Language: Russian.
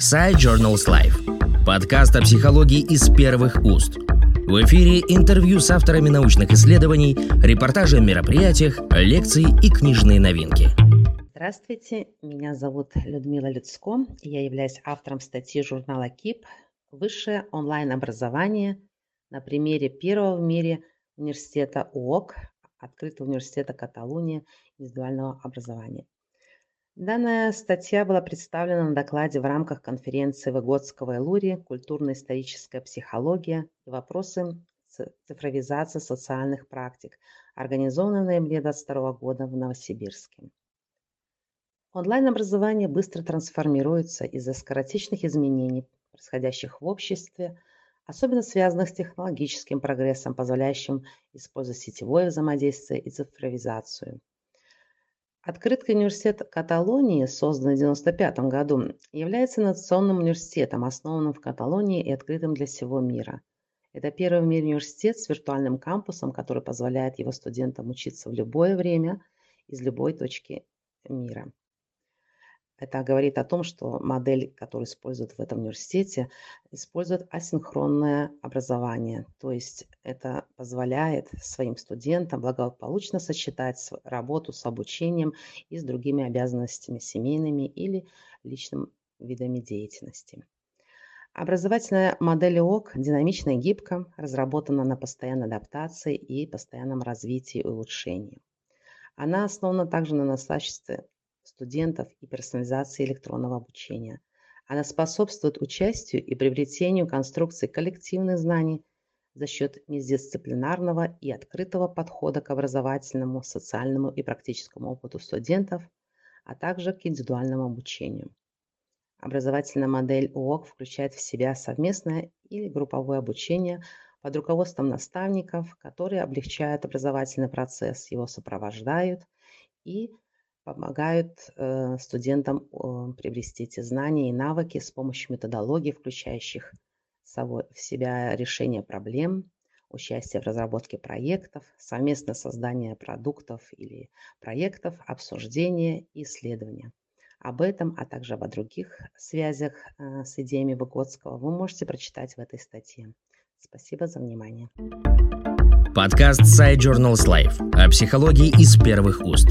Side Journals Life. Подкаст о психологии из первых уст. В эфире интервью с авторами научных исследований, репортажи о мероприятиях, лекции и книжные новинки. Здравствуйте, меня зовут Людмила Людско, я являюсь автором статьи журнала КИП «Высшее онлайн-образование» на примере первого в мире университета УОК, открытого университета Каталуния индивидуального образования. Данная статья была представлена на докладе в рамках конференции Выгодского Элури «Культурно-историческая психология и вопросы цифровизации социальных практик», организованной в ноябре 2022 года в Новосибирске. Онлайн-образование быстро трансформируется из-за скоротечных изменений, происходящих в обществе, особенно связанных с технологическим прогрессом, позволяющим использовать сетевое взаимодействие и цифровизацию – Открытый университет Каталонии, созданный в 1995 году, является национальным университетом, основанным в Каталонии и открытым для всего мира. Это первый в мире университет с виртуальным кампусом, который позволяет его студентам учиться в любое время из любой точки мира. Это говорит о том, что модель, которую используют в этом университете, использует асинхронное образование. То есть это позволяет своим студентам благополучно сочетать работу с обучением и с другими обязанностями семейными или личным видами деятельности. Образовательная модель ОК динамична и гибка, разработана на постоянной адаптации и постоянном развитии и улучшении. Она основана также на наставничестве студентов и персонализации электронного обучения. Она способствует участию и приобретению конструкций коллективных знаний за счет междисциплинарного и открытого подхода к образовательному, социальному и практическому опыту студентов, а также к индивидуальному обучению. Образовательная модель УОК включает в себя совместное или групповое обучение под руководством наставников, которые облегчают образовательный процесс, его сопровождают и помогают э, студентам приобрести эти знания и навыки с помощью методологий, включающих в себя решение проблем, участие в разработке проектов, совместное создание продуктов или проектов, обсуждение и исследования. Об этом, а также об других связях э, с идеями Выгодского вы можете прочитать в этой статье. Спасибо за внимание. Подкаст Side Journals Life о психологии из первых уст.